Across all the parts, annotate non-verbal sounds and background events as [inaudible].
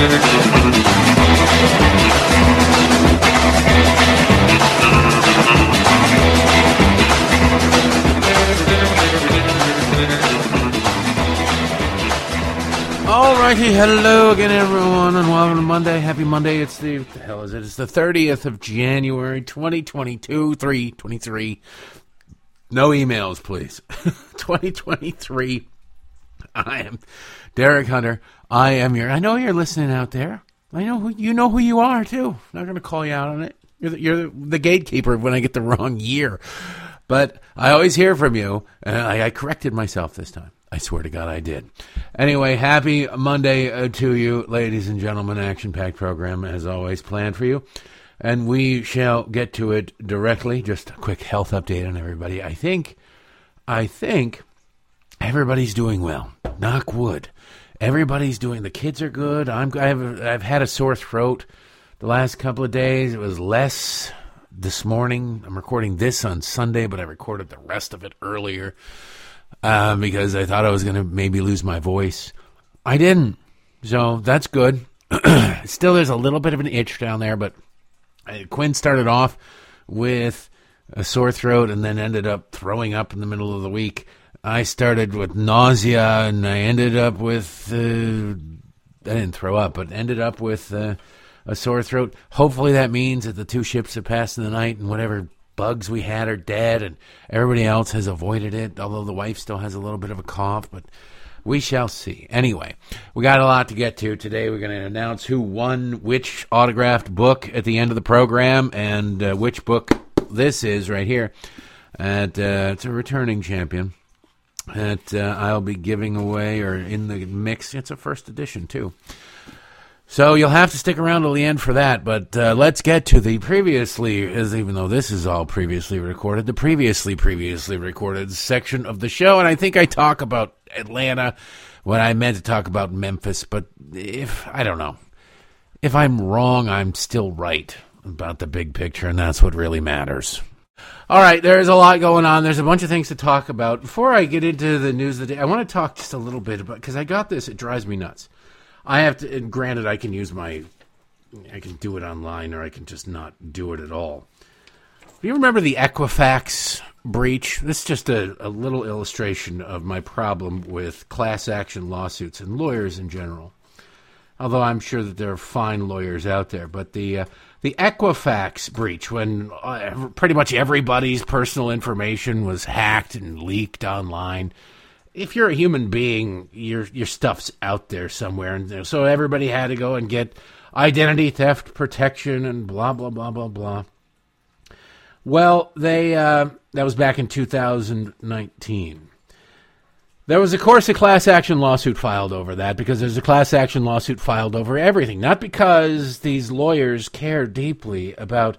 Alrighty, hello again, everyone, and welcome to Monday. Happy Monday. It's the, the hell is it? It's the 30th of January, 2022, 323. No emails, please. [laughs] 2023. I am Derek Hunter. I am your, I know you're listening out there. I know who, you know who you are, too. I'm not going to call you out on it. You're the, you're the gatekeeper when I get the wrong year. But I always hear from you, and I, I corrected myself this time. I swear to God, I did. Anyway, happy Monday uh, to you, ladies and gentlemen. Action packed program, as always, planned for you. And we shall get to it directly. Just a quick health update on everybody. I think, I think everybody's doing well. Knock wood. Everybody's doing. The kids are good. I'm. I've. I've had a sore throat the last couple of days. It was less this morning. I'm recording this on Sunday, but I recorded the rest of it earlier uh, because I thought I was going to maybe lose my voice. I didn't. So that's good. [clears throat] Still, there's a little bit of an itch down there, but uh, Quinn started off with a sore throat and then ended up throwing up in the middle of the week. I started with nausea and I ended up with, uh, I didn't throw up, but ended up with uh, a sore throat. Hopefully that means that the two ships have passed in the night and whatever bugs we had are dead, and everybody else has avoided it, although the wife still has a little bit of a cough, but we shall see. Anyway, we got a lot to get to today. We're going to announce who won which autographed book at the end of the program and uh, which book this is right here. And, uh, it's a returning champion that uh, I'll be giving away or in the mix. It's a first edition, too. So you'll have to stick around till the end for that. But uh, let's get to the previously, as even though this is all previously recorded, the previously previously recorded section of the show. And I think I talk about Atlanta when I meant to talk about Memphis. But if I don't know, if I'm wrong, I'm still right about the big picture, and that's what really matters. All right, there's a lot going on. There's a bunch of things to talk about. Before I get into the news of the day, I want to talk just a little bit about because I got this. It drives me nuts. I have to. Granted, I can use my, I can do it online, or I can just not do it at all. Do you remember the Equifax breach? This is just a, a little illustration of my problem with class action lawsuits and lawyers in general. Although I'm sure that there are fine lawyers out there, but the uh, the Equifax breach, when uh, pretty much everybody's personal information was hacked and leaked online if you're a human being, your your stuff's out there somewhere, and so everybody had to go and get identity theft protection and blah blah blah blah blah. Well, they uh, that was back in 2019. There was, of course, a class action lawsuit filed over that because there's a class action lawsuit filed over everything. Not because these lawyers care deeply about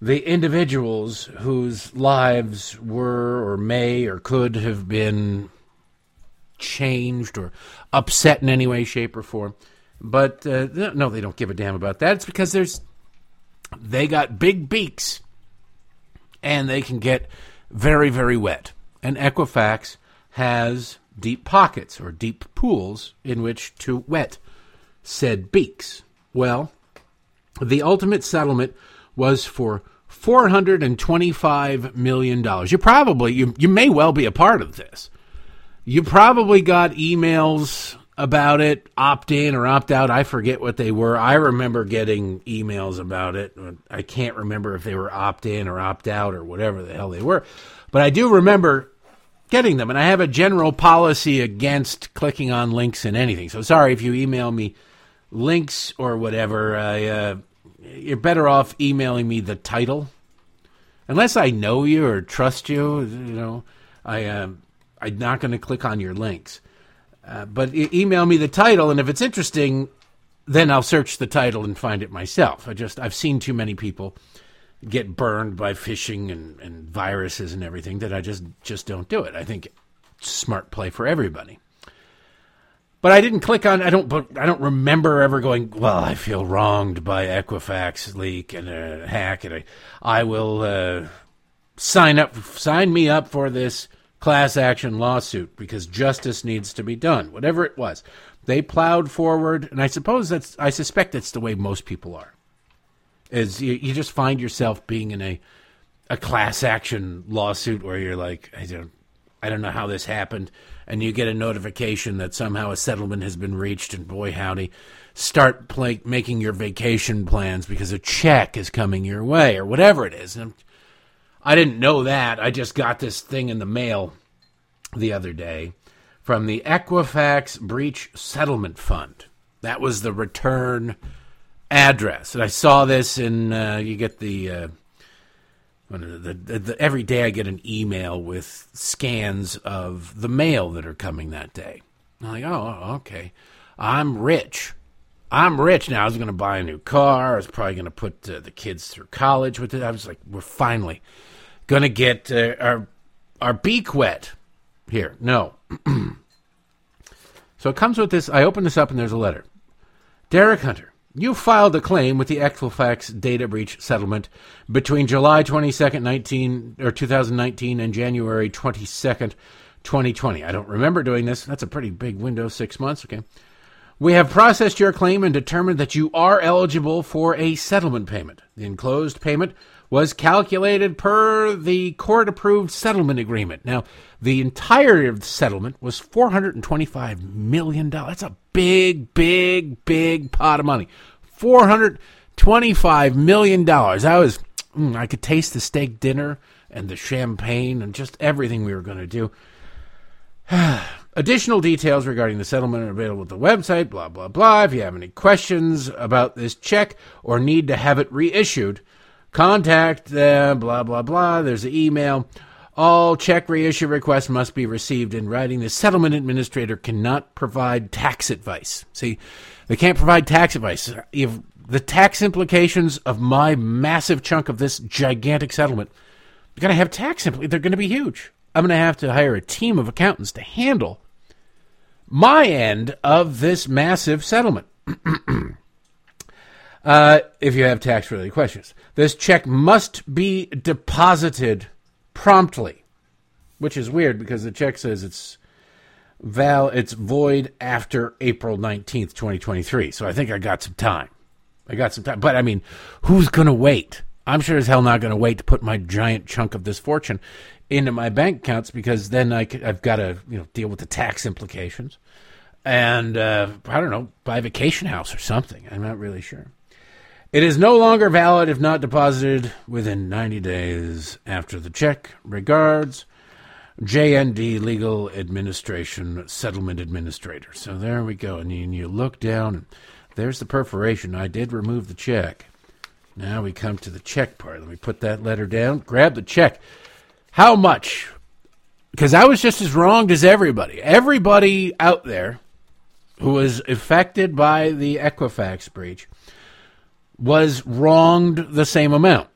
the individuals whose lives were or may or could have been changed or upset in any way, shape, or form. But uh, no, they don't give a damn about that. It's because there's they got big beaks and they can get very, very wet. And Equifax has deep pockets or deep pools in which to wet said beaks. Well, the ultimate settlement was for $425 million. You probably, you, you may well be a part of this. You probably got emails about it, opt in or opt out. I forget what they were. I remember getting emails about it. I can't remember if they were opt in or opt out or whatever the hell they were. But I do remember getting them. And I have a general policy against clicking on links in anything. So sorry if you email me links or whatever. I, uh, you're better off emailing me the title. Unless I know you or trust you, you know, I. Uh, I'm not going to click on your links. Uh, but email me the title, and if it's interesting, then I'll search the title and find it myself. I just I've seen too many people get burned by phishing and, and viruses and everything that I just just don't do it. I think smart play for everybody. But I didn't click on. I don't. But I don't remember ever going. Well, I feel wronged by Equifax leak and a hack, and I, I will uh, sign up. Sign me up for this class action lawsuit because justice needs to be done, whatever it was. They plowed forward, and I suppose that's, I suspect that's the way most people are. Is you, you just find yourself being in a, a class action lawsuit where you're like, I don't, I don't know how this happened, and you get a notification that somehow a settlement has been reached, and boy howdy, start play, making your vacation plans because a check is coming your way or whatever it is. And I didn't know that. I just got this thing in the mail the other day from the Equifax Breach Settlement Fund. That was the return address. And I saw this and uh, you get the, uh, the, the, the, every day I get an email with scans of the mail that are coming that day. I'm like, oh, okay. I'm rich. I'm rich now. I was going to buy a new car. I was probably going to put uh, the kids through college with it. I was like, we're finally going to get uh, our our beak wet here. No. [clears throat] so it comes with this. I open this up and there's a letter. Derek Hunter, you filed a claim with the Equifax data breach settlement between July 22nd, 19 or 2019 and January 22nd, 2020. I don't remember doing this. That's a pretty big window, 6 months, okay. We have processed your claim and determined that you are eligible for a settlement payment. The enclosed payment was calculated per the court approved settlement agreement. Now, the entirety of the settlement was $425 million. That's a big, big, big pot of money. $425 million. I was, mm, I could taste the steak dinner and the champagne and just everything we were going to do. [sighs] Additional details regarding the settlement are available at the website, blah, blah, blah. If you have any questions about this check or need to have it reissued, Contact them, blah, blah, blah. There's an email. All check reissue requests must be received in writing. The settlement administrator cannot provide tax advice. See, they can't provide tax advice. If the tax implications of my massive chunk of this gigantic settlement, you're going to have tax implications. They're going to be huge. I'm going to have to hire a team of accountants to handle my end of this massive settlement. [clears throat] uh, if you have tax related questions. This check must be deposited promptly, which is weird because the check says it's val it's void after April 19th, 2023. So I think I got some time. I got some time. But I mean, who's going to wait? I'm sure as hell not going to wait to put my giant chunk of this fortune into my bank accounts because then I have got to you know deal with the tax implications and uh, I don't know buy a vacation house or something. I'm not really sure. It is no longer valid if not deposited within 90 days after the check. Regards, JND Legal Administration Settlement Administrator. So there we go. And you, and you look down, there's the perforation. I did remove the check. Now we come to the check part. Let me put that letter down. Grab the check. How much? Because I was just as wronged as everybody. Everybody out there who was affected by the Equifax breach was wronged the same amount.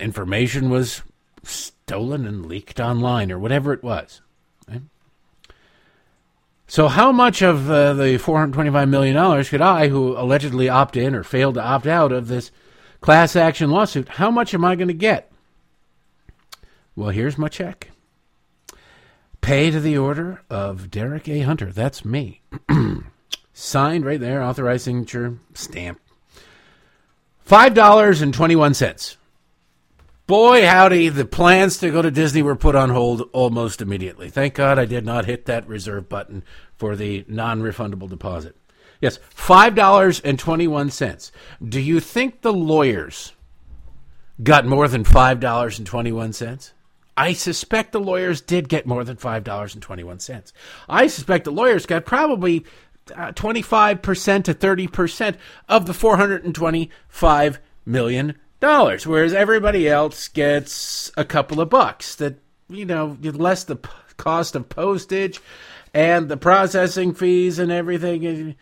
Information was stolen and leaked online or whatever it was. So, how much of uh, the $425 million could I, who allegedly opt in or failed to opt out of this class action lawsuit, how much am I going to get? Well, here's my check. Pay to the order of Derek A. Hunter. That's me. [clears throat] Signed right there, authorized signature, stamp. $5.21. Boy, howdy, the plans to go to Disney were put on hold almost immediately. Thank God I did not hit that reserve button for the non refundable deposit. Yes, $5.21. Do you think the lawyers got more than $5.21? I suspect the lawyers did get more than $5.21. I suspect the lawyers got probably uh, 25% to 30% of the $425 million, whereas everybody else gets a couple of bucks that, you know, less the p- cost of postage and the processing fees and everything.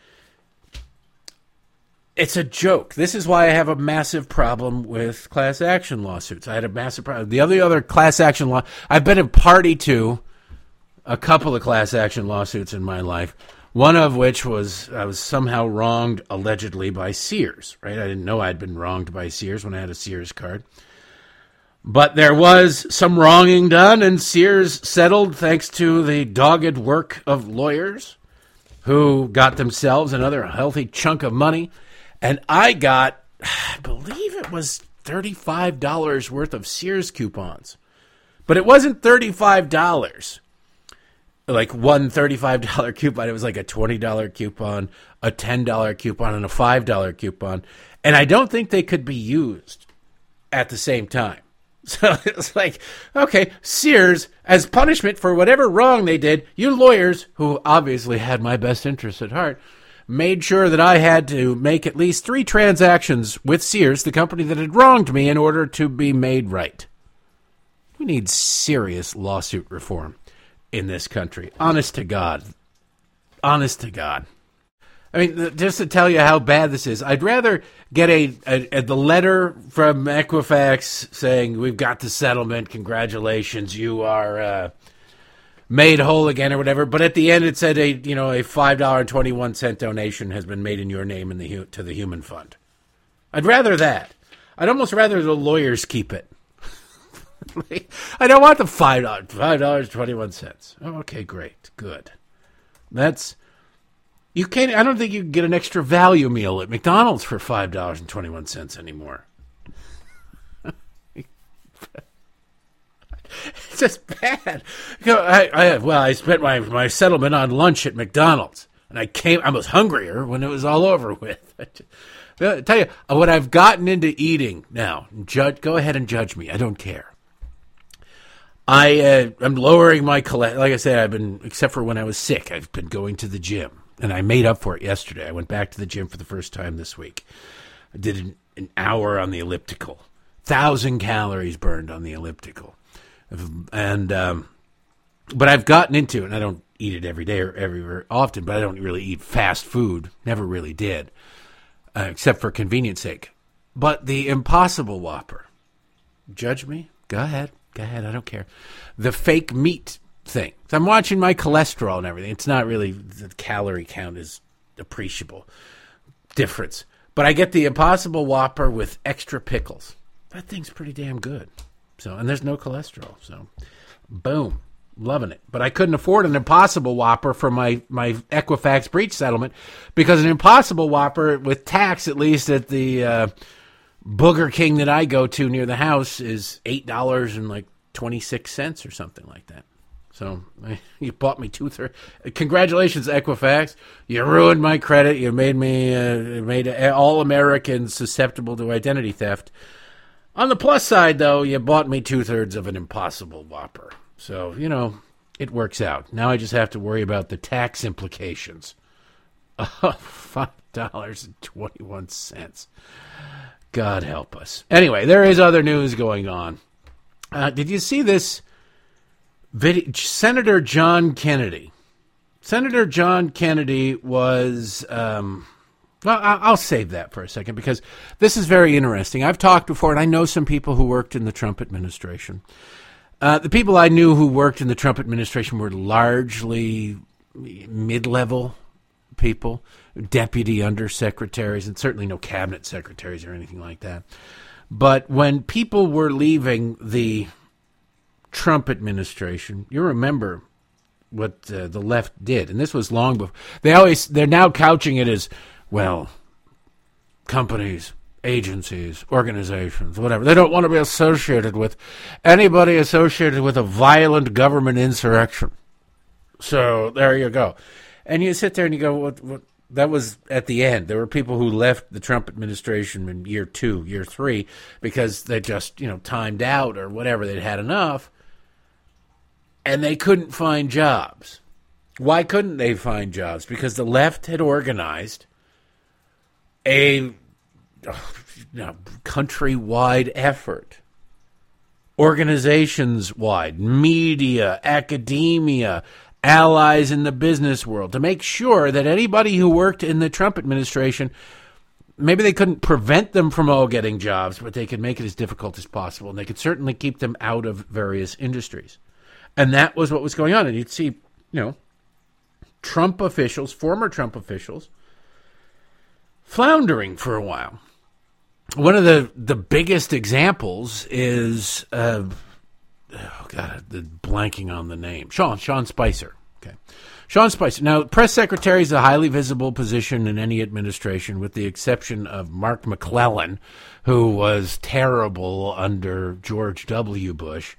It's a joke. This is why I have a massive problem with class action lawsuits. I had a massive problem. The other other class action law I've been a party to a couple of class action lawsuits in my life. One of which was I was somehow wronged allegedly by Sears, right? I didn't know I'd been wronged by Sears when I had a Sears card. But there was some wronging done, and Sears settled thanks to the dogged work of lawyers. who got themselves another healthy chunk of money. And I got, I believe it was $35 worth of Sears coupons. But it wasn't $35 like one $35 [laughs] coupon. It was like a $20 coupon, a $10 coupon, and a $5 coupon. And I don't think they could be used at the same time. [laughs] So it's like, okay, Sears, as punishment for whatever wrong they did, you lawyers, who obviously had my best interests at heart, made sure that I had to make at least three transactions with Sears, the company that had wronged me, in order to be made right. We need serious lawsuit reform in this country. Honest to God. Honest to God. I mean, just to tell you how bad this is, I'd rather get a, a, a, the letter from Equifax saying we've got the settlement. Congratulations, you are uh, made whole again, or whatever. But at the end, it said a you know a five dollar and twenty one cent donation has been made in your name in the to the Human Fund. I'd rather that. I'd almost rather the lawyers keep it. [laughs] I don't want the five dollars. Five dollars twenty one cents. Oh, okay, great, good. That's you can't. I don't think you can get an extra value meal at McDonald's for five dollars and twenty one cents anymore. [laughs] it's just bad. You know, I, I, well, I spent my my settlement on lunch at McDonald's, and I came. I was hungrier when it was all over [laughs] with. I tell you what I've gotten into eating now. Judge, go ahead and judge me. I don't care. I uh, I'm lowering my cholesterol. Like I said, I've been except for when I was sick. I've been going to the gym and I made up for it yesterday. I went back to the gym for the first time this week. I did an, an hour on the elliptical, thousand calories burned on the elliptical, and um, but I've gotten into it. and I don't eat it every day or every very often, but I don't really eat fast food. Never really did, uh, except for convenience sake. But the Impossible Whopper, judge me. Go ahead. Go ahead. I don't care. The fake meat thing. So I'm watching my cholesterol and everything. It's not really the calorie count is appreciable difference. But I get the Impossible Whopper with extra pickles. That thing's pretty damn good. So and there's no cholesterol. So boom. Loving it. But I couldn't afford an Impossible Whopper for my, my Equifax breach settlement because an Impossible Whopper with tax, at least at the uh, Booger King that I go to near the house, is $8 and like 26 cents or something like that. So [laughs] you bought me two thirds. Congratulations, Equifax. You ruined my credit. You made me uh, made all Americans susceptible to identity theft. On the plus side, though, you bought me two thirds of an impossible whopper. So you know it works out. Now I just have to worry about the tax implications. [laughs] Five dollars and twenty one cents. God help us. Anyway, there is other news going on. Uh, did you see this? Video, Senator John Kennedy. Senator John Kennedy was. Um, well, I'll save that for a second because this is very interesting. I've talked before, and I know some people who worked in the Trump administration. Uh, the people I knew who worked in the Trump administration were largely mid level people, deputy undersecretaries, and certainly no cabinet secretaries or anything like that. But when people were leaving the Trump administration, you remember what uh, the left did, and this was long before. They always they're now couching it as well, companies, agencies, organizations, whatever. They don't want to be associated with anybody associated with a violent government insurrection. So there you go, and you sit there and you go, what, what that was at the end. There were people who left the Trump administration in year two, year three, because they just, you know, timed out or whatever. They'd had enough and they couldn't find jobs. Why couldn't they find jobs? Because the left had organized a oh, you know, countrywide effort, organizations wide, media, academia, allies in the business world to make sure that anybody who worked in the Trump administration maybe they couldn't prevent them from all getting jobs, but they could make it as difficult as possible. And they could certainly keep them out of various industries. And that was what was going on. And you'd see, you know, Trump officials, former Trump officials, floundering for a while. One of the, the biggest examples is, uh, oh God, blanking on the name, Sean, Sean Spicer. Okay. Sean Spicer. Now, press secretary is a highly visible position in any administration, with the exception of Mark McClellan, who was terrible under George W. Bush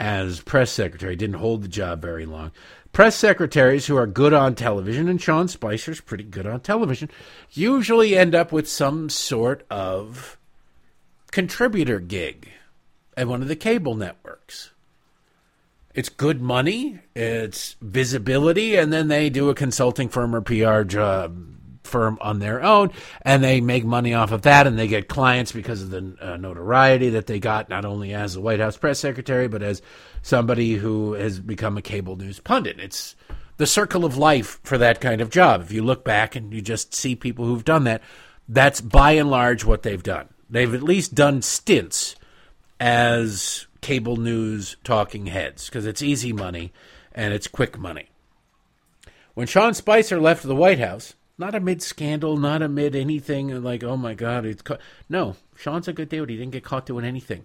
as press secretary. Didn't hold the job very long. Press secretaries who are good on television, and Sean Spicer's pretty good on television, usually end up with some sort of contributor gig at one of the cable networks. It's good money, it's visibility, and then they do a consulting firm or PR job firm on their own, and they make money off of that, and they get clients because of the uh, notoriety that they got not only as a White House press secretary, but as somebody who has become a cable news pundit. It's the circle of life for that kind of job. If you look back and you just see people who've done that, that's by and large what they've done. They've at least done stints as cable news talking heads because it's easy money and it's quick money. When Sean Spicer left the White House, not amid scandal, not amid anything like, oh my God, it's caught. No, Sean's a good dude. He didn't get caught doing anything.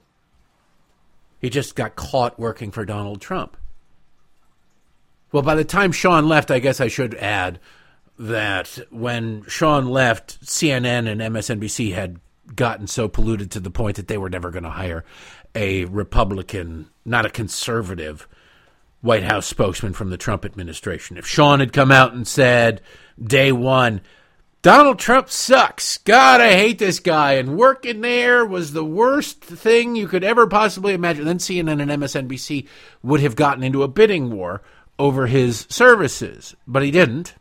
He just got caught working for Donald Trump. Well, by the time Sean left, I guess I should add that when Sean left, CNN and MSNBC had gotten so polluted to the point that they were never going to hire a Republican, not a conservative, White House spokesman from the Trump administration. If Sean had come out and said day one, Donald Trump sucks. God, I hate this guy. And working there was the worst thing you could ever possibly imagine. Then CNN and MSNBC would have gotten into a bidding war over his services, but he didn't.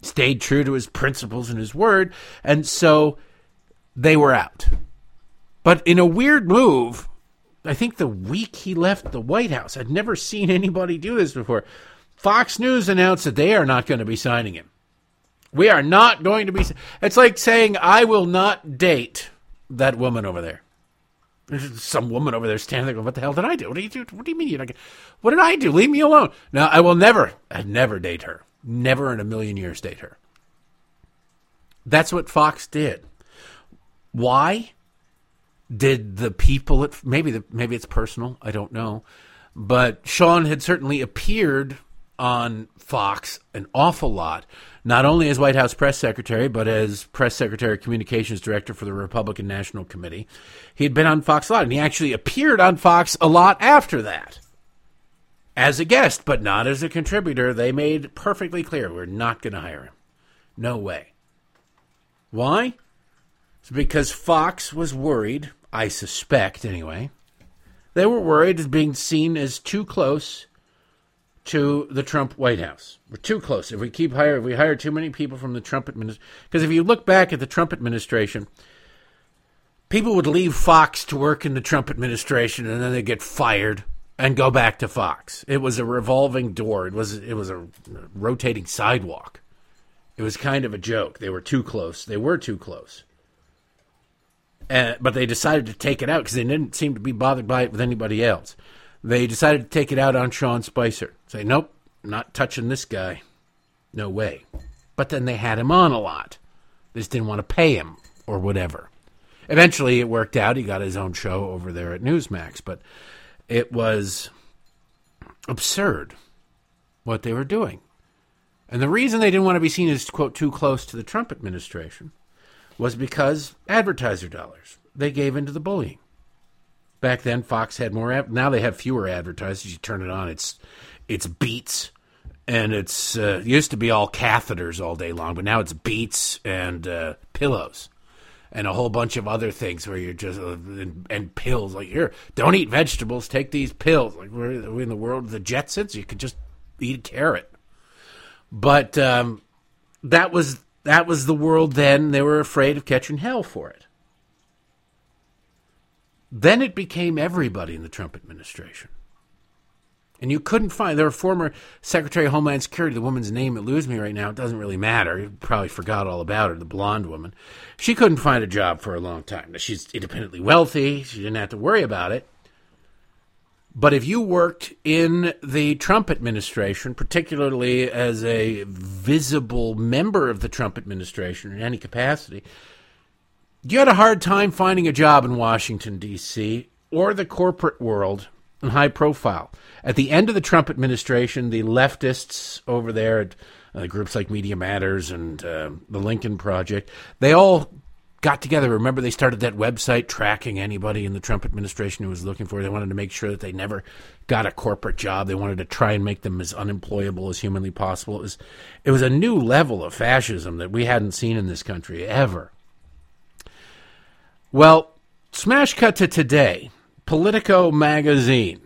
Stayed true to his principles and his word. And so they were out. But in a weird move, I think the week he left the White House, I'd never seen anybody do this before. Fox News announced that they are not going to be signing him. We are not going to be. It's like saying, I will not date that woman over there. There's [laughs] some woman over there standing there going, What the hell did I do? What do you do? What do you mean not What did I do? Leave me alone. Now, I will never, I never date her. Never in a million years date her. That's what Fox did. Why? Did the people at maybe the, maybe it's personal, I don't know. But Sean had certainly appeared on Fox an awful lot not only as White House press secretary, but as press secretary communications director for the Republican National Committee. He had been on Fox a lot, and he actually appeared on Fox a lot after that as a guest, but not as a contributor. They made perfectly clear we're not going to hire him. No way. Why? It's because Fox was worried, I suspect anyway. They were worried as being seen as too close to the Trump White House. We're too close. If we keep hire, if we hire too many people from the Trump administration, because if you look back at the Trump administration, people would leave Fox to work in the Trump administration, and then they get fired and go back to Fox. It was a revolving door. It was it was a rotating sidewalk. It was kind of a joke. They were too close. They were too close. Uh, but they decided to take it out because they didn't seem to be bothered by it with anybody else. They decided to take it out on Sean Spicer. Say, nope, not touching this guy. No way. But then they had him on a lot. They just didn't want to pay him or whatever. Eventually, it worked out. He got his own show over there at Newsmax, but it was absurd what they were doing. And the reason they didn't want to be seen as, quote, too close to the Trump administration was because advertiser dollars. They gave into the bullying. Back then, Fox had more. now they have fewer advertisers. You turn it on, it's it's beats, and it's uh, used to be all catheters all day long, but now it's beats and uh, pillows, and a whole bunch of other things where you're just uh, and, and, pills. Like here, don't eat vegetables, take these pills. Like we're, we're in the world of the Jetsons, you could just eat a carrot. But um, that was that was the world then. They were afraid of catching hell for it. Then it became everybody in the Trump administration. And you couldn't find, were former Secretary of Homeland Security, the woman's name it eludes me right now. It doesn't really matter. You probably forgot all about her, the blonde woman. She couldn't find a job for a long time. She's independently wealthy. She didn't have to worry about it. But if you worked in the Trump administration, particularly as a visible member of the Trump administration in any capacity, you had a hard time finding a job in Washington, D.C., or the corporate world and high profile. At the end of the Trump administration, the leftists over there at uh, groups like Media Matters and uh, the Lincoln Project, they all got together. Remember, they started that website tracking anybody in the Trump administration who was looking for. It. They wanted to make sure that they never got a corporate job. They wanted to try and make them as unemployable as humanly possible. It was, it was a new level of fascism that we hadn't seen in this country ever. Well, smash cut to today. Politico magazine.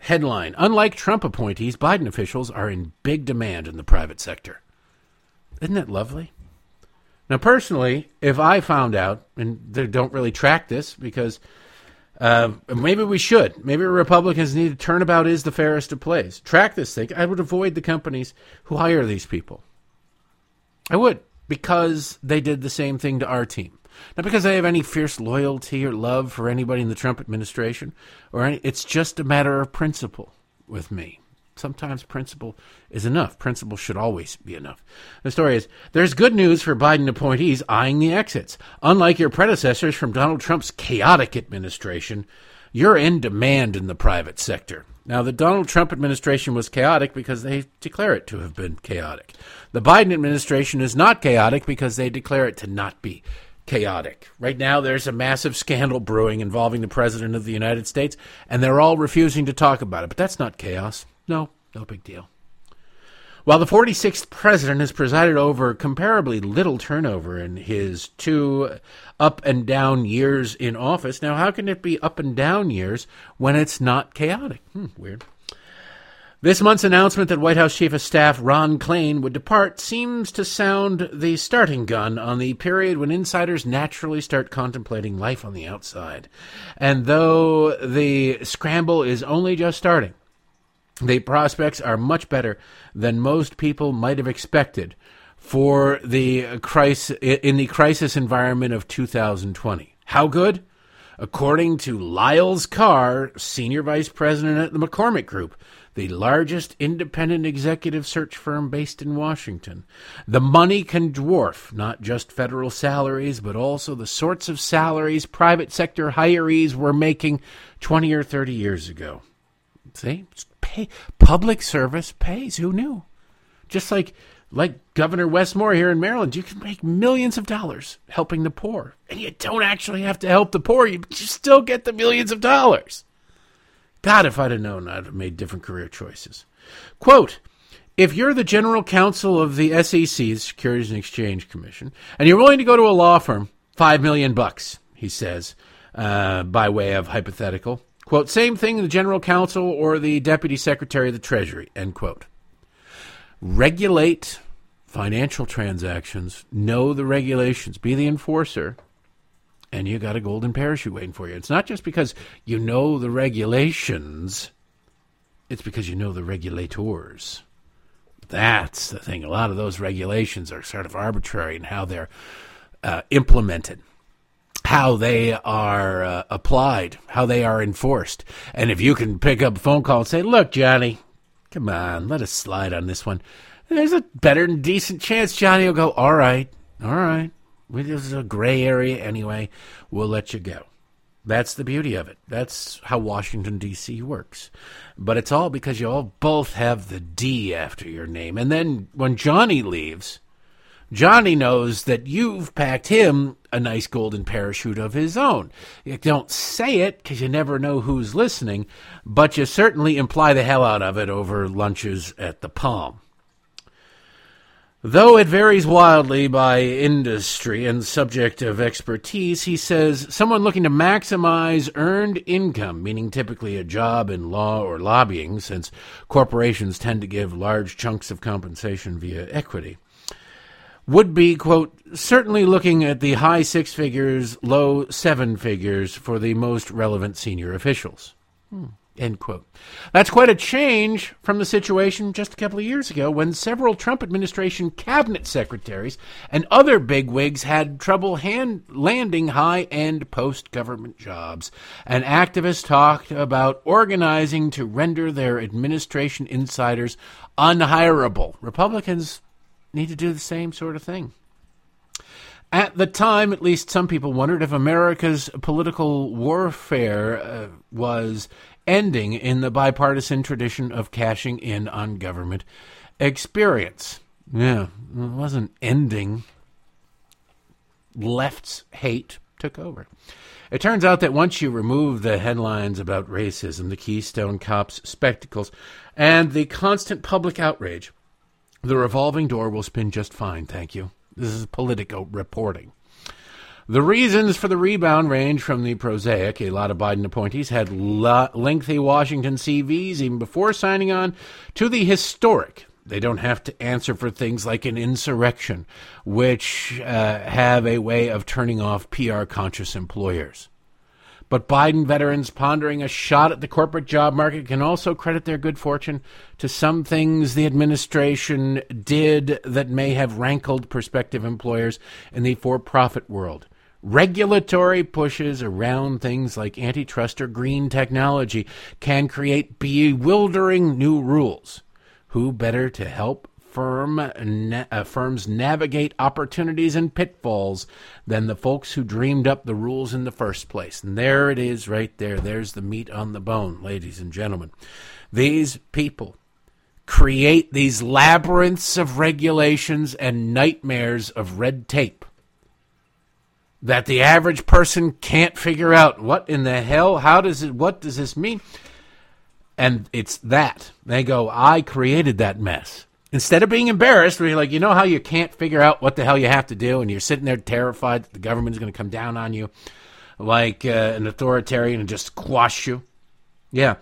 Headline Unlike Trump appointees, Biden officials are in big demand in the private sector. Isn't that lovely? Now, personally, if I found out, and they don't really track this because uh, maybe we should, maybe Republicans need to turnabout is the fairest of plays. Track this thing. I would avoid the companies who hire these people. I would because they did the same thing to our team. Not because I have any fierce loyalty or love for anybody in the Trump administration, or any, it's just a matter of principle with me. Sometimes principle is enough. Principle should always be enough. The story is there's good news for Biden appointees eyeing the exits. Unlike your predecessors from Donald Trump's chaotic administration, you're in demand in the private sector. Now, the Donald Trump administration was chaotic because they declare it to have been chaotic. The Biden administration is not chaotic because they declare it to not be chaotic. Right now, there's a massive scandal brewing involving the President of the United States, and they're all refusing to talk about it. But that's not chaos. No, no big deal. While the 46th president has presided over comparably little turnover in his two up and down years in office, now how can it be up and down years when it's not chaotic? Hmm, weird. This month's announcement that White House Chief of Staff Ron Klain would depart seems to sound the starting gun on the period when insiders naturally start contemplating life on the outside. And though the scramble is only just starting, the prospects are much better than most people might have expected for the crisis in the crisis environment of 2020. How good? According to Lyles Carr, senior vice president at the McCormick Group, the largest independent executive search firm based in Washington. The money can dwarf not just federal salaries, but also the sorts of salaries private sector hirees were making 20 or 30 years ago. See? Pay, public service pays. Who knew? Just like like Governor Wes Moore here in Maryland, you can make millions of dollars helping the poor. And you don't actually have to help the poor, you, still get the millions of dollars. God, if I'd have known, I'd have made different career choices. Quote, if you're the general counsel of the SEC, the Securities and Exchange Commission, and you're willing to go to a law firm, five million bucks, he says, uh, by way of hypothetical. Quote, same thing the general counsel or the deputy secretary of the Treasury, end quote. Regulate financial transactions, know the regulations, be the enforcer, and you got a golden parachute waiting for you. It's not just because you know the regulations, it's because you know the regulators. That's the thing. A lot of those regulations are sort of arbitrary in how they're uh, implemented, how they are uh, applied, how they are enforced. And if you can pick up a phone call and say, Look, Johnny, come on, let us slide on this one. There's a better and decent chance Johnny will go, All right, all right. This is a gray area anyway. We'll let you go. That's the beauty of it. That's how Washington, D.C. works. But it's all because you all both have the D after your name. And then when Johnny leaves, Johnny knows that you've packed him a nice golden parachute of his own. You don't say it because you never know who's listening, but you certainly imply the hell out of it over lunches at the Palm. Though it varies wildly by industry and subject of expertise, he says someone looking to maximize earned income, meaning typically a job in law or lobbying, since corporations tend to give large chunks of compensation via equity, would be, quote, certainly looking at the high six figures, low seven figures for the most relevant senior officials. Hmm. End quote. That's quite a change from the situation just a couple of years ago when several Trump administration cabinet secretaries and other bigwigs had trouble hand landing high end post government jobs. And activists talked about organizing to render their administration insiders unhirable. Republicans need to do the same sort of thing. At the time, at least some people wondered if America's political warfare uh, was ending in the bipartisan tradition of cashing in on government experience. Yeah, it wasn't ending. Left's hate took over. It turns out that once you remove the headlines about racism, the Keystone Cops spectacles, and the constant public outrage, the revolving door will spin just fine, thank you. This is Politico reporting. The reasons for the rebound range from the prosaic. A lot of Biden appointees had lengthy Washington CVs even before signing on to the historic. They don't have to answer for things like an insurrection, which uh, have a way of turning off PR conscious employers. But Biden veterans pondering a shot at the corporate job market can also credit their good fortune to some things the administration did that may have rankled prospective employers in the for profit world. Regulatory pushes around things like antitrust or green technology can create bewildering new rules. Who better to help firm uh, firms navigate opportunities and pitfalls than the folks who dreamed up the rules in the first place? And there it is, right there. There's the meat on the bone, ladies and gentlemen. These people create these labyrinths of regulations and nightmares of red tape that the average person can't figure out what in the hell how does it what does this mean and it's that they go i created that mess instead of being embarrassed where you're like you know how you can't figure out what the hell you have to do and you're sitting there terrified that the government is going to come down on you like uh, an authoritarian and just squash you yeah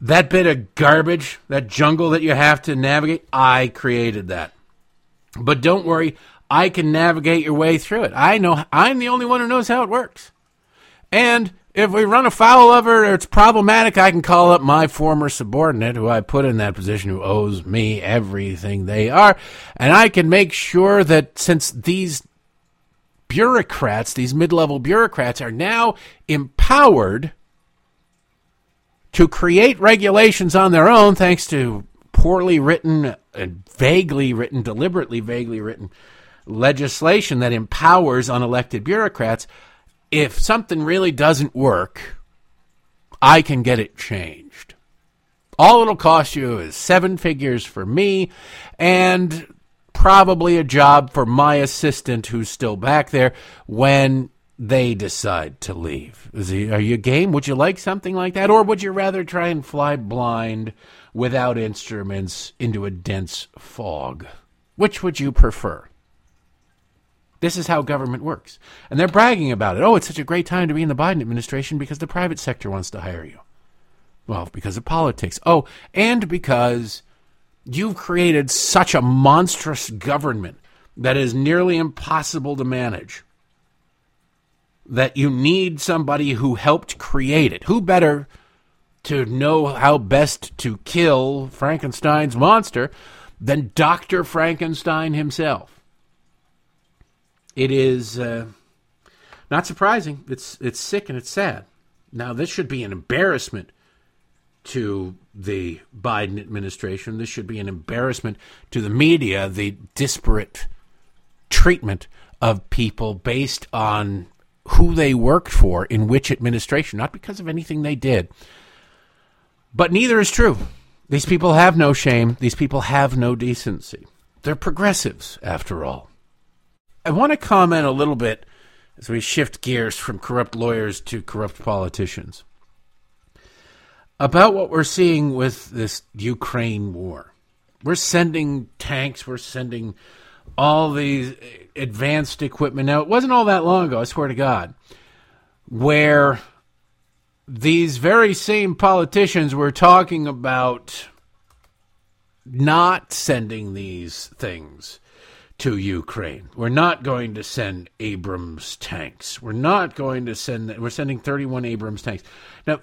that bit of garbage that jungle that you have to navigate i created that but don't worry I can navigate your way through it. I know I'm the only one who knows how it works. And if we run afoul of her or it's problematic, I can call up my former subordinate who I put in that position who owes me everything they are. And I can make sure that since these bureaucrats, these mid level bureaucrats, are now empowered to create regulations on their own thanks to poorly written and vaguely written, deliberately vaguely written legislation that empowers unelected bureaucrats. If something really doesn't work, I can get it changed. All it'll cost you is seven figures for me and probably a job for my assistant who's still back there when they decide to leave. He, are you game? Would you like something like that? Or would you rather try and fly blind without instruments into a dense fog? Which would you prefer? This is how government works. And they're bragging about it. Oh, it's such a great time to be in the Biden administration because the private sector wants to hire you. Well, because of politics. Oh, and because you've created such a monstrous government that is nearly impossible to manage. That you need somebody who helped create it. Who better to know how best to kill Frankenstein's monster than Dr. Frankenstein himself? It is uh, not surprising. It's it's sick and it's sad. Now this should be an embarrassment to the Biden administration. This should be an embarrassment to the media. The disparate treatment of people based on who they worked for in which administration, not because of anything they did. But neither is true. These people have no shame. These people have no decency. They're progressives, after all. I want to comment a little bit as we shift gears from corrupt lawyers to corrupt politicians about what we're seeing with this Ukraine war. We're sending tanks, we're sending all these advanced equipment. Now, it wasn't all that long ago, I swear to God, where these very same politicians were talking about not sending these things to Ukraine. We're not going to send Abrams tanks. We're not going to send. We're sending 31 Abrams tanks. Now,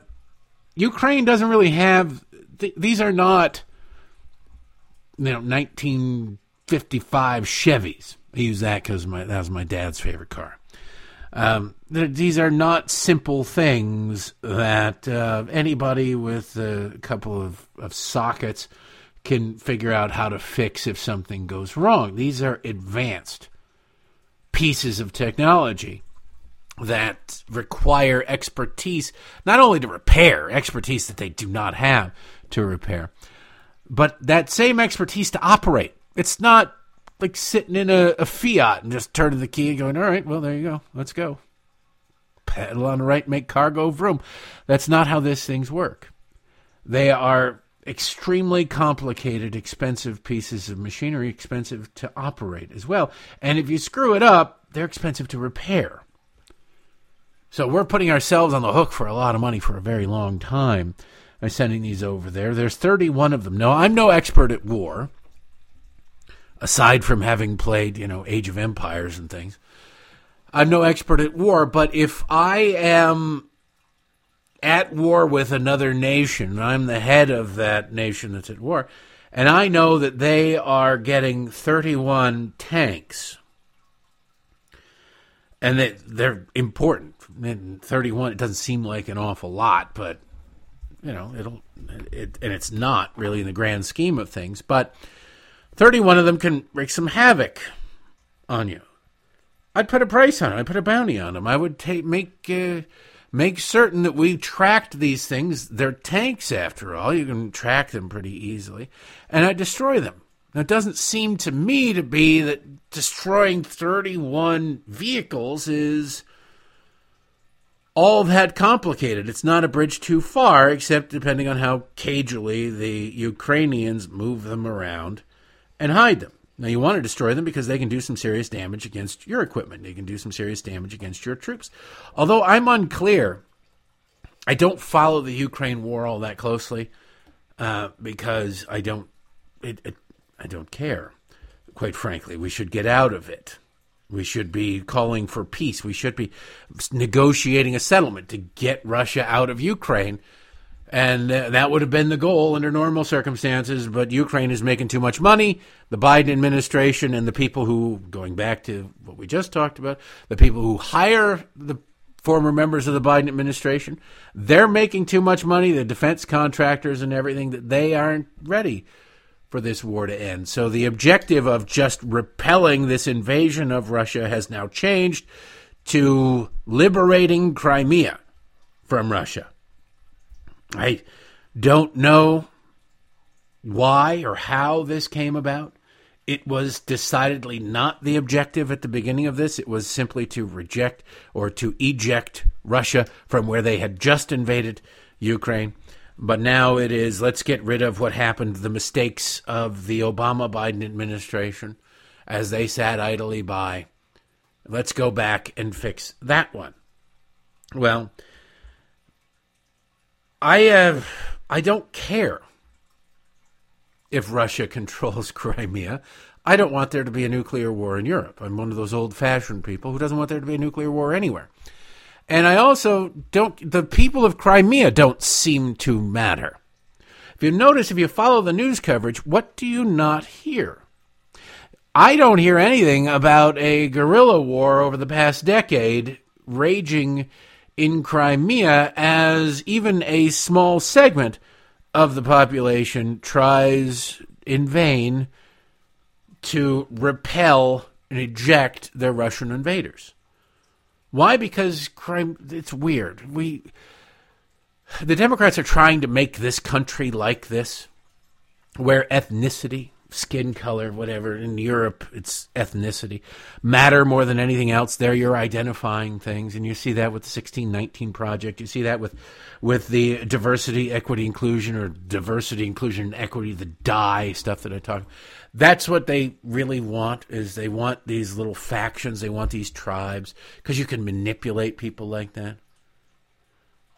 Ukraine doesn't really have. Th- these are not, you know, 1955 Chevys. I use that because my that was my dad's favorite car. Um, these are not simple things that uh, anybody with a couple of, of sockets can figure out how to fix if something goes wrong. These are advanced pieces of technology that require expertise, not only to repair, expertise that they do not have to repair, but that same expertise to operate. It's not like sitting in a, a Fiat and just turning the key and going, all right, well, there you go. Let's go. Pedal on the right, make cargo vroom. That's not how these things work. They are extremely complicated, expensive pieces of machinery, expensive to operate as well. And if you screw it up, they're expensive to repair. So we're putting ourselves on the hook for a lot of money for a very long time by sending these over there. There's 31 of them. No, I'm no expert at war, aside from having played, you know, Age of Empires and things. I'm no expert at war, but if I am at war with another nation, I'm the head of that nation that's at war, and I know that they are getting 31 tanks, and that they're important. And 31, it doesn't seem like an awful lot, but you know, it'll, it, and it's not really in the grand scheme of things, but 31 of them can wreak some havoc on you. I'd put a price on it. I'd put a bounty on them. I would take make uh, make certain that we tracked these things. They're tanks, after all. You can track them pretty easily, and I destroy them. Now, it doesn't seem to me to be that destroying 31 vehicles is all that complicated. It's not a bridge too far, except depending on how cagily the Ukrainians move them around and hide them. Now, you want to destroy them because they can do some serious damage against your equipment. They can do some serious damage against your troops. Although I'm unclear, I don't follow the Ukraine war all that closely uh, because I don't, it, it, I don't care. Quite frankly, we should get out of it. We should be calling for peace. We should be negotiating a settlement to get Russia out of Ukraine and that would have been the goal under normal circumstances. But Ukraine is making too much money. The Biden administration and the people who, going back to what we just talked about, the people who hire the former members of the Biden administration, they're making too much money. The defense contractors and everything that they aren't ready for this war to end. So the objective of just repelling this invasion of Russia has now changed to liberating Crimea from Russia. I don't know why or how this came about. It was decidedly not the objective at the beginning of this. It was simply to reject or to eject Russia from where they had just invaded Ukraine. But now it is let's get rid of what happened, the mistakes of the Obama Biden administration as they sat idly by. Let's go back and fix that one. Well, I uh, I don't care if Russia [laughs] controls [laughs] Crimea. I don't want there to be a nuclear war in Europe. I'm one of those old fashioned people who doesn't want there to be a nuclear war anywhere. And I also don't, the people of Crimea don't seem to matter. If you notice, if you follow the news coverage, what do you not hear? I don't hear anything about a guerrilla war over the past decade raging in Crimea as even a small segment of the population tries in vain to repel and eject their Russian invaders. Why? Because crime. It's weird. We, the Democrats are trying to make this country like this, where ethnicity skin color, whatever. In Europe, it's ethnicity matter more than anything else. There, you're identifying things, and you see that with the 1619 project. You see that with with the diversity, equity, inclusion, or diversity, inclusion, and equity, the die stuff that I talk. That's what they really want. Is they want these little factions. They want these tribes because you can manipulate people like that.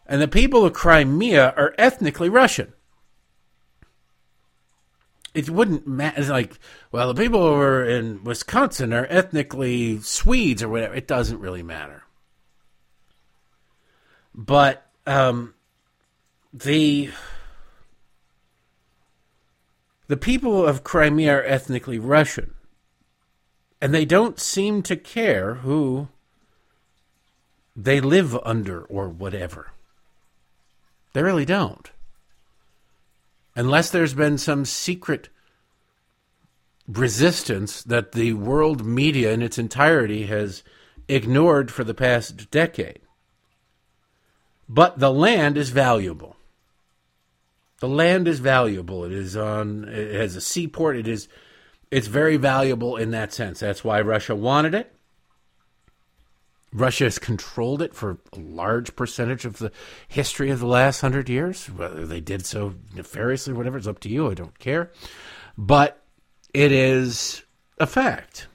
And the people of Crimea are ethnically Russian it wouldn't matter. It's Like, well, the people are in Wisconsin are ethnically Swedes or whatever. It doesn't really matter. But um, the the people of Crimea are ethnically Russian, and they don't seem to care who they live under or whatever. They really don't unless there's been some secret resistance that the world media in its entirety has ignored for the past decade. But the land is valuable. The land is valuable. It is on. It has a seaport. It is. It's very valuable in that sense. That's why Russia wanted it. Russia has controlled it for a large percentage of the history of the last hundred years. Whether they did so nefariously, or whatever, it's up to you. I don't care. But it is a fact.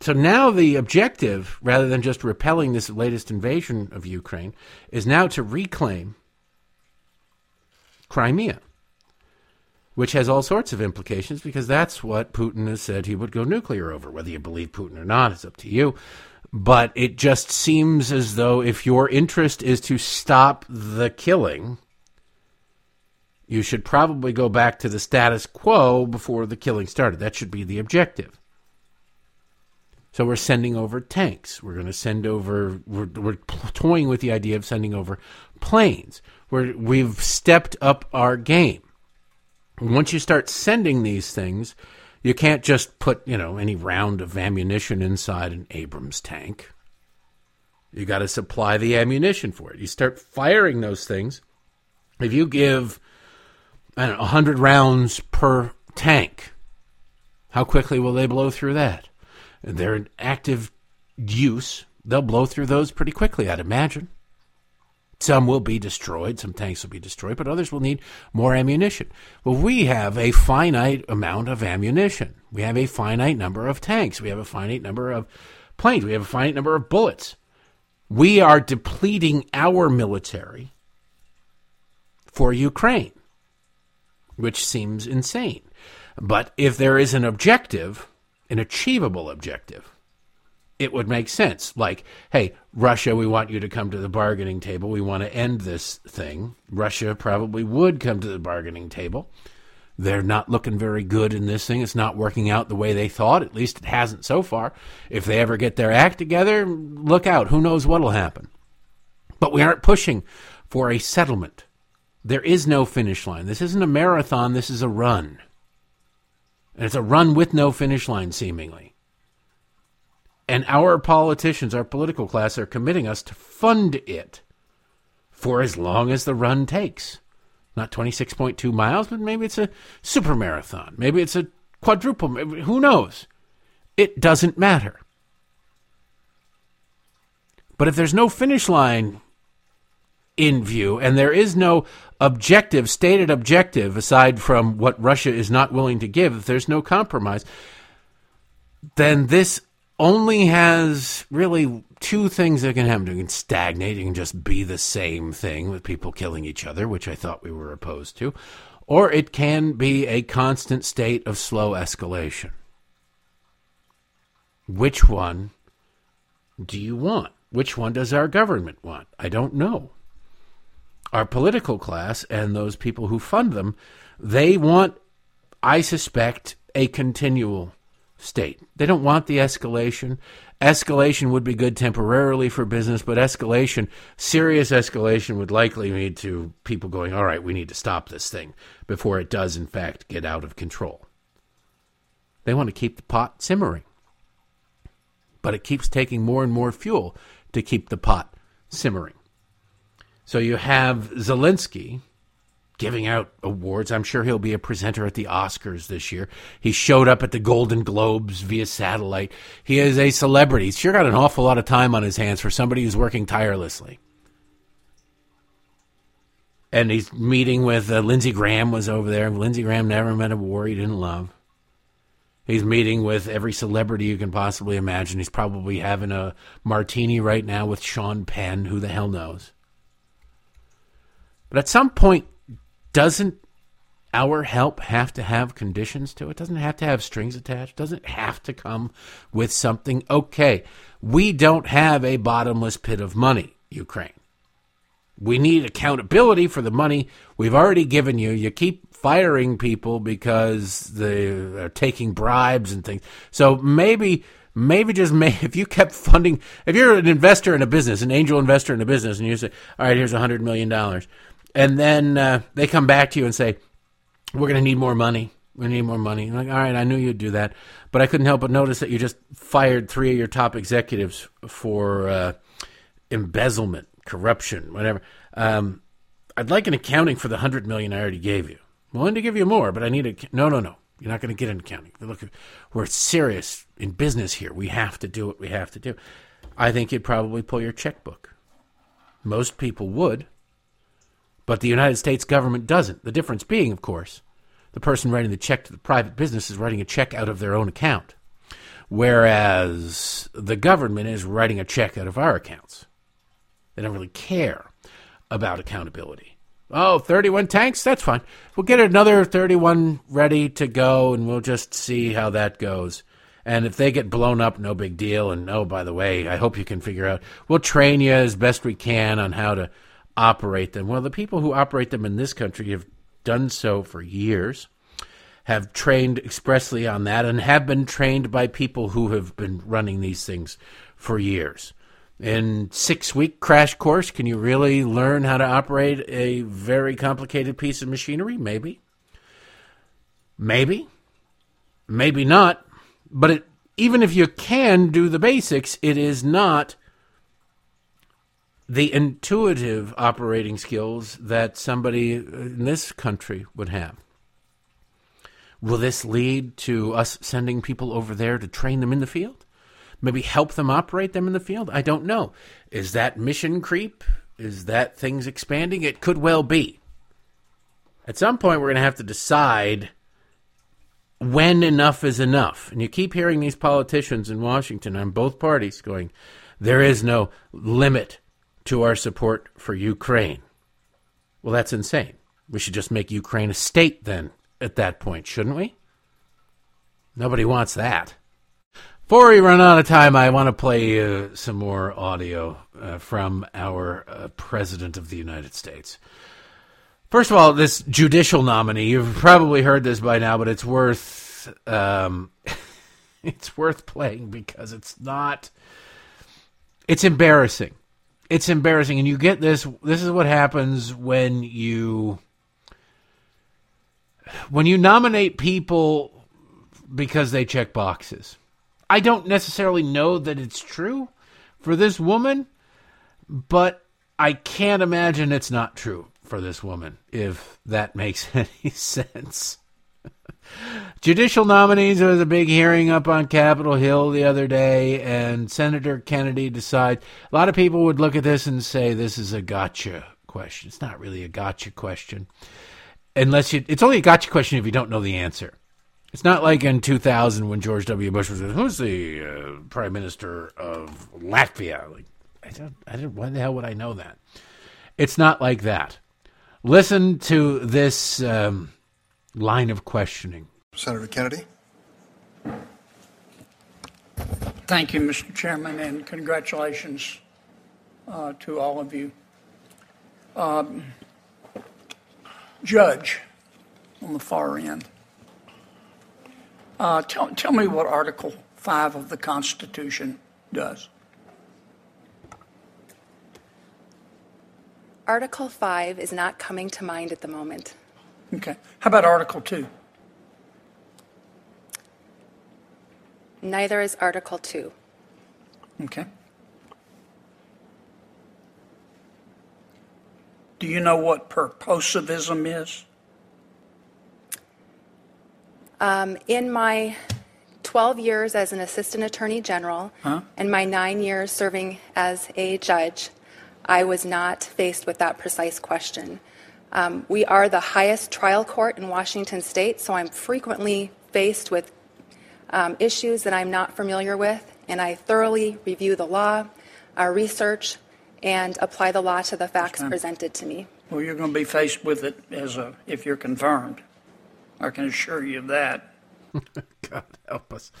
So now the objective, rather than just repelling this latest invasion of Ukraine, is now to reclaim Crimea, which has all sorts of implications because that's what Putin has said he would go nuclear over. Whether you believe Putin or not is up to you. But it just seems as though if your interest is to stop the killing, you should probably go back to the status quo before the killing started. That should be the objective. So we're sending over tanks. We're going to send over. We're, we're toying with the idea of sending over planes. We're, we've stepped up our game. Once you start sending these things, you can't just put you know any round of ammunition inside an Abrams tank. You got to supply the ammunition for it. You start firing those things. If you give know, 100 rounds per tank, how quickly will they blow through that? they're in active use, they'll blow through those pretty quickly, I'd imagine. Some will be destroyed, some tanks will be destroyed, but others will need more ammunition. Well, we have a finite amount of ammunition. We have a finite number of tanks. We have a finite number of planes. We have a finite number of bullets. We are depleting our military for Ukraine, which seems insane. But if there is an objective, an achievable objective, it would make sense. Like, hey, Russia, we want you to come to the bargaining table. We want to end this thing. Russia probably would come to the bargaining table. They're not looking very good in this thing. It's not working out the way they thought. At least it hasn't so far. If they ever get their act together, look out. Who knows what'll happen? But we aren't pushing for a settlement. There is no finish line. This isn't a marathon. This is a run. And it's a run with no finish line, seemingly. And our politicians, our political class, are committing us to fund it for as long as the run takes. Not 26.2 miles, but maybe it's a super marathon. Maybe it's a quadruple. Who knows? It doesn't matter. But if there's no finish line in view and there is no objective, stated objective, aside from what Russia is not willing to give, if there's no compromise, then this only has really two things that can happen. It can stagnate, it can just be the same thing with people killing each other, which I thought we were opposed to, or it can be a constant state of slow escalation. Which one do you want? Which one does our government want? I don't know our political class and those people who fund them, they want, I suspect, a continual state. They don't want the escalation. Escalation would be good temporarily for business, but escalation, serious escalation, would likely lead to people going, all right, we need to stop this thing before it does, in fact, get out of control. They want to keep the pot simmering. But it keeps taking more and more fuel to keep the pot simmering. So you have Zelensky giving out awards. I'm sure he'll be a presenter at the Oscars this year. He showed up at the Golden Globes via satellite. He is a celebrity. He's sure got an awful lot of time on his hands for somebody who's working tirelessly. And he's meeting with uh, Lindsey Graham was over there. Lindsey Graham never met a war he didn't love. He's meeting with every celebrity you can possibly imagine. He's probably having a martini right now with Sean Penn. Who the hell knows? But at some point, doesn't our help have to have conditions to it? Doesn't have to have strings attached? Doesn't have to come with something? Okay, we don't have a bottomless pit of money, Ukraine. We need accountability for the money we've already given you. You keep firing people because they are taking bribes and things. So maybe maybe just may, [laughs] if you kept funding if you're an investor in a business an angel investor in a business and you say all right here's a hundred million dollars and then uh, they come back to you and say, "We're going to need more money. We need more money. I'm like, all right, I knew you'd do that, but I couldn't help but notice that you just fired three of your top executives for uh, embezzlement, corruption, whatever. Um, I'd like an accounting for the hundred million I already gave you. I'm willing to give you more, but I need a no, no, no. You're not going to get an accounting. Look, we're serious in business here. We have to do what we have to do. I think you'd probably pull your checkbook. Most people would, but the United States government doesn't. The difference being, of course, the person writing the check to the private business is writing a check out of their own account, whereas the government is writing a check out of our accounts. They don't really care about accountability. Oh, 31 tanks? That's fine. We'll get another 31 ready to go and we'll just see how that goes. And if they get blown up, no big deal. And oh, by the way, I hope you can figure out, we'll train you as best we can on how to operate them. Well, the people who operate them in this country have done so for years, have trained expressly on that, and have been trained by people who have been running these things for years. In six week crash course, can you really learn how to operate a very complicated piece of machinery? Maybe. Maybe. Maybe not. But it, even if you can do the basics, it is not the intuitive operating skills that somebody in this country would have. Will this lead to us sending people over there to train them in the field? Maybe help them operate them in the field? I don't know. Is that mission creep? Is that things expanding? It could well be. At some point, we're going to have to decide when enough is enough. And you keep hearing these politicians in Washington on both parties going, there is no limit to our support for Ukraine. Well, that's insane. We should just make Ukraine a state then at that point, shouldn't we? Nobody wants that. Before we run out of time, I want to play uh, some more audio uh, from our uh, President of the United States. First of all, this judicial nominee, you've probably heard this by now, but it's worth um, [laughs] it's worth playing because it's not it's embarrassing. It's embarrassing and you get this this is what happens when you when you nominate people because they check boxes. I don't necessarily know that it's true for this woman, but I can't imagine it's not true for this woman, if that makes [laughs] any sense. Judicial nominees, there was a big hearing up on Capitol Hill the other day, and Senator Kennedy decided. A lot of people would look at this and say this is a gotcha question. It's not really a gotcha question. Unless you, it's only a gotcha question if you don't know the answer. It's not like in 2000 when George W. Bush was, who's the uh, prime minister of Latvia? Like, I don't, I don't, why the hell would I know that? It's not like that. Listen to this um, line of questioning. Senator Kennedy. Thank you, Mr. Chairman, and congratulations uh, to all of you. Um, judge on the far end. Uh, tell, tell me what Article 5 of the Constitution does. Article 5 is not coming to mind at the moment. Okay. How about Article 2? Neither is Article 2. Okay. Do you know what purposivism is? Um, in my 12 years as an assistant attorney general Huh? and my nine years serving as a judge, I was not faced with that precise question. Um, we are the highest trial court in Washington state, so I'm frequently faced with um, issues that I'm not familiar with, and I thoroughly review the law, uh, research, and apply the law to the facts ma'am. presented to me. Well, you're going to be faced with it as a, if you're confirmed. I can assure you of that. [laughs] God help us.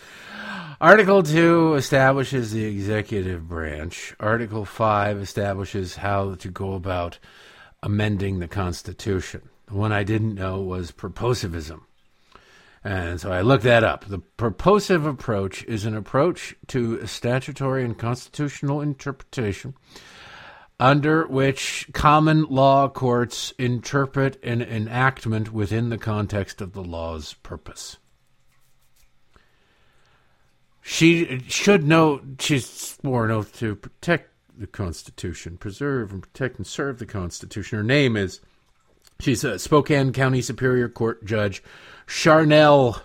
Article 2 establishes the executive branch. Article 5 establishes how to go about amending the Constitution. The one I didn't know was purposivism. And so I looked that up. The purposive approach is an approach to statutory and constitutional interpretation under which common law courts interpret an enactment within the context of the law's purpose. She should know she's sworn oath to protect the Constitution, preserve and protect and serve the Constitution. Her name is she's a Spokane County Superior Court Judge Charnelle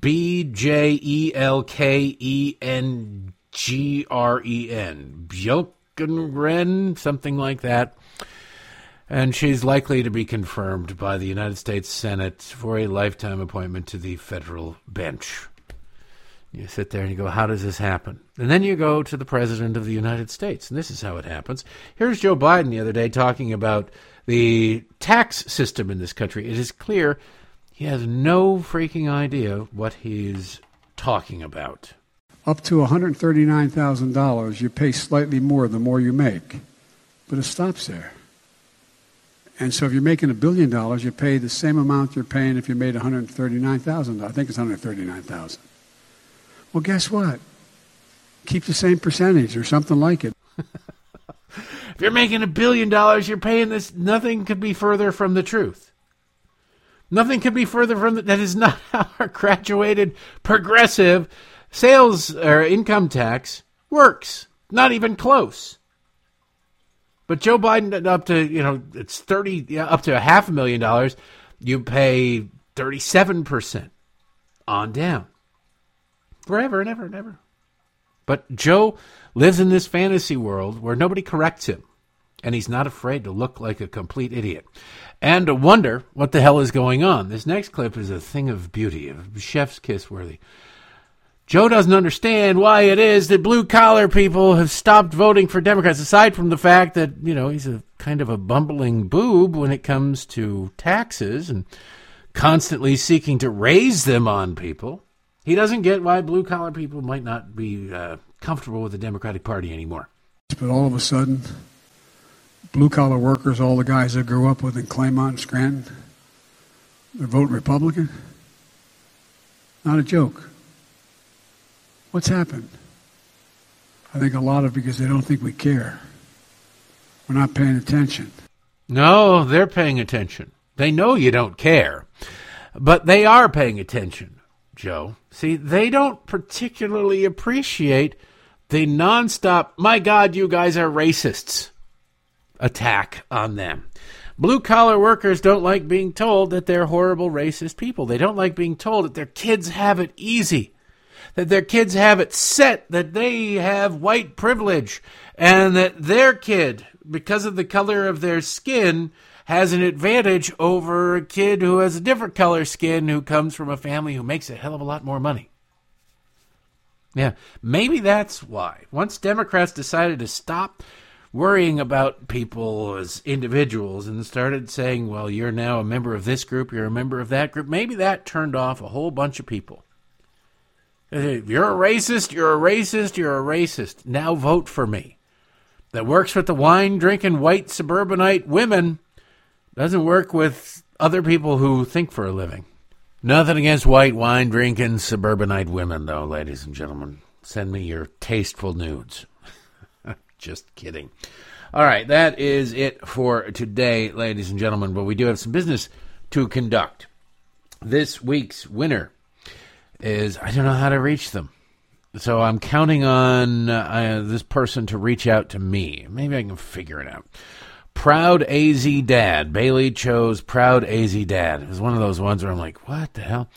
B J E L K E N G R E N Bjelkenren, something like that. And she's likely to be confirmed by the United States Senate for a lifetime appointment to the federal bench. You sit there and you go, how does this happen? And then you go to the President of the United States, and this is how it happens. Here's Joe Biden the other day talking about the tax system in this country. It is clear he has no freaking idea what he's talking about. Up to $139,000, you pay slightly more the more you make, but it stops there. And so if you're making a billion dollars, you pay the same amount you're paying if you made 139,000. I think it's 139,000. Well, guess what? Keep the same percentage or something like it. [laughs] if you're making a billion dollars, you're paying this. Nothing could be further from the truth. Nothing could be further from the, that. Is not [laughs] how our graduated progressive sales or income tax works. Not even close. But Joe Biden up to you know it's thirty yeah, up to a half a million dollars, you pay thirty seven percent on down forever and ever and ever. But Joe lives in this fantasy world where nobody corrects him, and he's not afraid to look like a complete idiot and to wonder what the hell is going on. This next clip is a thing of beauty, of chef's kiss worthy. Joe doesn't understand why it is that blue collar people have stopped voting for Democrats, aside from the fact that, you know, he's a kind of a bumbling boob when it comes to taxes and constantly seeking to raise them on people. He doesn't get why blue collar people might not be uh, comfortable with the Democratic Party anymore. But all of a sudden, blue collar workers, all the guys that grew up with in Claymont and Scranton, they're voting Republican. Not a joke. What's happened? I think a lot of because they don't think we care. We're not paying attention. No, they're paying attention. They know you don't care, but they are paying attention. Joe. See, they don't particularly appreciate the nonstop, my God, you guys are racists attack on them. Blue collar workers don't like being told that they're horrible racist people. They don't like being told that their kids have it easy, that their kids have it set, that they have white privilege, and that their kid, because of the color of their skin, has an advantage over a kid who has a different color skin who comes from a family who makes a hell of a lot more money. Yeah, maybe that's why. Once Democrats decided to stop worrying about people as individuals and started saying, well, you're now a member of this group, you're a member of that group, maybe that turned off a whole bunch of people. You're a racist, you're a racist, you're a racist. Now vote for me. That works with the wine drinking white suburbanite women doesn't work with other people who think for a living. Nothing against white wine drinking suburbanite women, though, ladies and gentlemen. Send me your tasteful nudes. [laughs] Just kidding. All right, that is it for today, ladies and gentlemen. But we do have some business to conduct. This week's winner is I don't know how to reach them. So I'm counting on uh, this person to reach out to me. Maybe I can figure it out. Proud AZ Dad. Bailey chose Proud AZ Dad. It was one of those ones where I'm like, what the hell?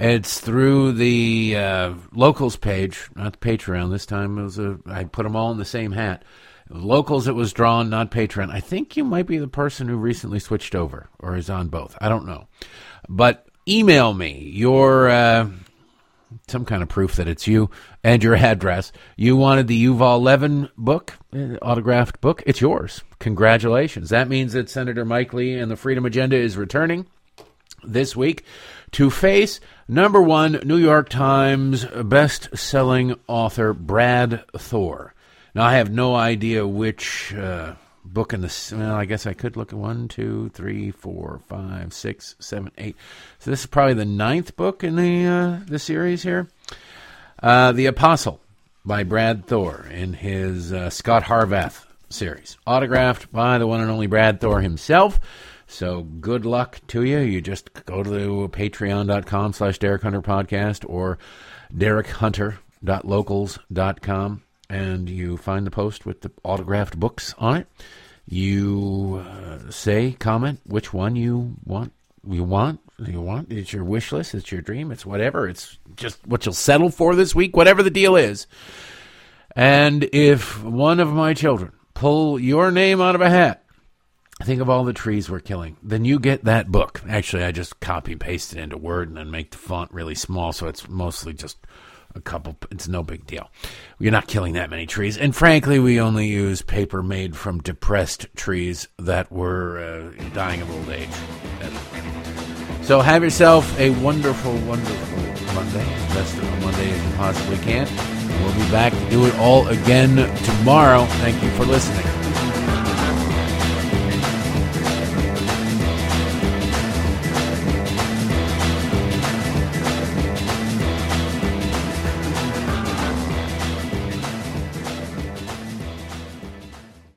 It's through the uh, locals page, not the Patreon. This time it was a, I put them all in the same hat. Locals, it was drawn, not Patreon. I think you might be the person who recently switched over or is on both. I don't know. But email me your uh, some kind of proof that it's you and your address. You wanted the Yuval Levin book, uh, autographed book. It's yours. Congratulations. That means that Senator Mike Lee and the Freedom Agenda is returning this week to face number one New York Times best-selling author Brad Thor. Now I have no idea which uh, book in the. Well, I guess I could look at one, two, three, four, five, six, seven, eight. So this is probably the ninth book in the uh, the series here. Uh, the Apostle. by Brad Thor in his uh, Scot Harvath series, autographed by the one and only Brad Thor himself. So good luck to you. You just go to patreon.com slash Derek Hunter podcast or derekhunter.locals.com and you find the post with the autographed books on it. You uh, say, comment which one you want. You want, you want. It's your wish list. It's your dream. It's whatever. It's just what you'll settle for this week, whatever the deal is. And if one of my children pull your name out of a hat, think of all the trees we're killing. Then you get that book. Actually, I just copy and paste it into Word and then make the font really small, so it's mostly just a couple. It's no big deal. You're not killing that many trees, and frankly, we only use paper made from depressed trees that were uh, dying of old age. So have yourself a wonderful, wonderful Monday, best of a Monday as you possibly can. We'll be back to do it all again tomorrow. Thank you for listening.